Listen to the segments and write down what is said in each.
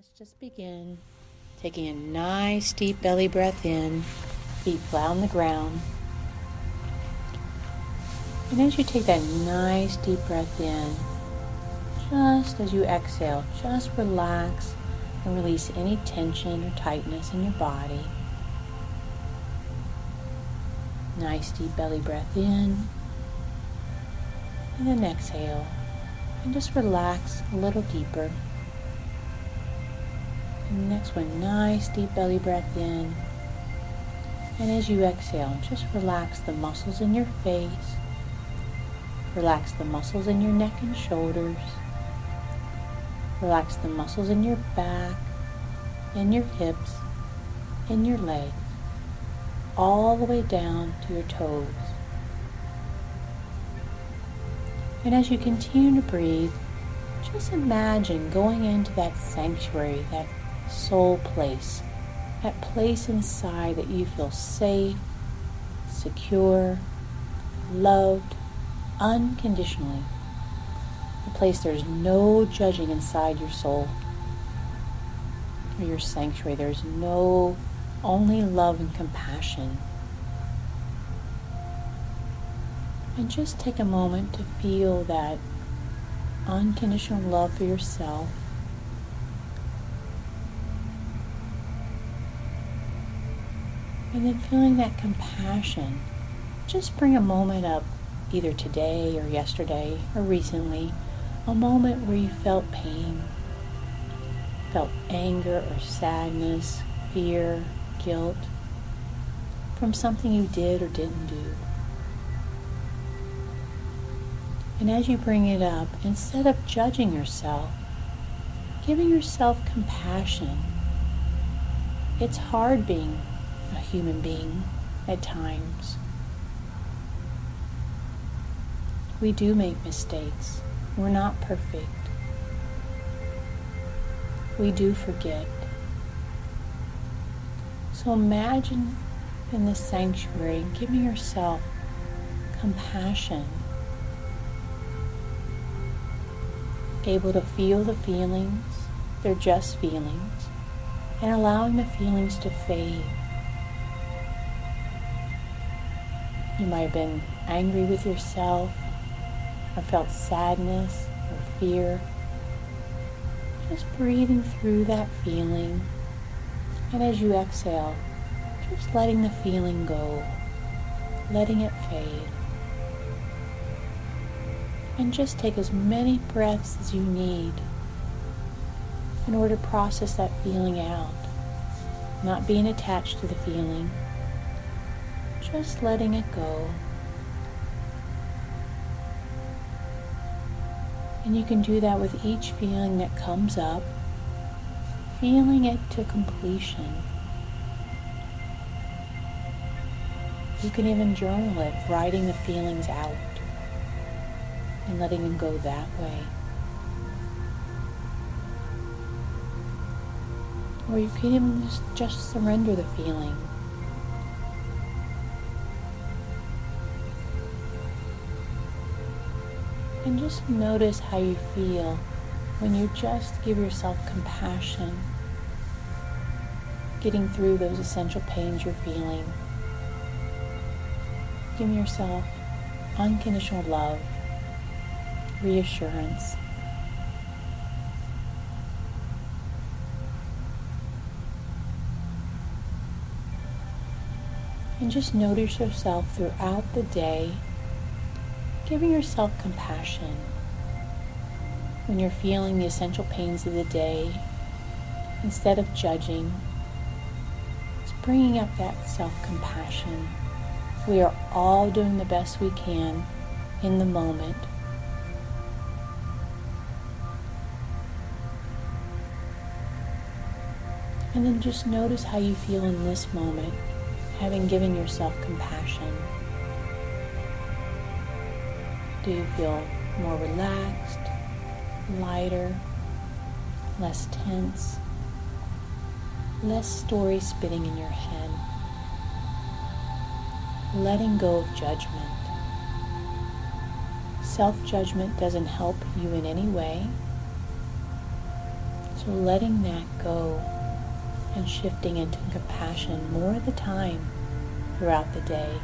Let's just begin taking a nice deep belly breath in, feet flat on the ground. And as you take that nice deep breath in, just as you exhale, just relax and release any tension or tightness in your body. Nice deep belly breath in, and then exhale, and just relax a little deeper. Next one, nice deep belly breath in. And as you exhale, just relax the muscles in your face. Relax the muscles in your neck and shoulders. Relax the muscles in your back, in your hips, in your legs, all the way down to your toes. And as you continue to breathe, just imagine going into that sanctuary, that soul place, that place inside that you feel safe, secure, loved, unconditionally. A place there's no judging inside your soul or your sanctuary. There's no, only love and compassion. And just take a moment to feel that unconditional love for yourself And then feeling that compassion, just bring a moment up, either today or yesterday or recently, a moment where you felt pain, felt anger or sadness, fear, guilt from something you did or didn't do. And as you bring it up, instead of judging yourself, giving yourself compassion. It's hard being a human being at times. We do make mistakes. We're not perfect. We do forget. So imagine in this sanctuary giving yourself compassion, able to feel the feelings, they're just feelings, and allowing the feelings to fade. You might have been angry with yourself or felt sadness or fear. Just breathing through that feeling. And as you exhale, just letting the feeling go, letting it fade. And just take as many breaths as you need in order to process that feeling out, not being attached to the feeling just letting it go. And you can do that with each feeling that comes up, feeling it to completion. You can even journal it, writing the feelings out and letting them go that way. Or you can even just, just surrender the feeling And just notice how you feel when you just give yourself compassion, getting through those essential pains you're feeling. Give yourself unconditional love, reassurance. And just notice yourself throughout the day giving yourself compassion when you're feeling the essential pains of the day, instead of judging, it's bringing up that self compassion. We are all doing the best we can in the moment. And then just notice how you feel in this moment, having given yourself compassion. Do you feel more relaxed, lighter, less tense, less story spinning in your head, letting go of judgment? Self judgment doesn't help you in any way. So letting that go and shifting into compassion more of the time throughout the day.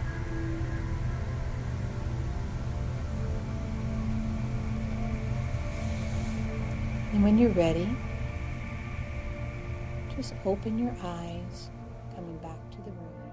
And when you're ready, just open your eyes, coming back to the room.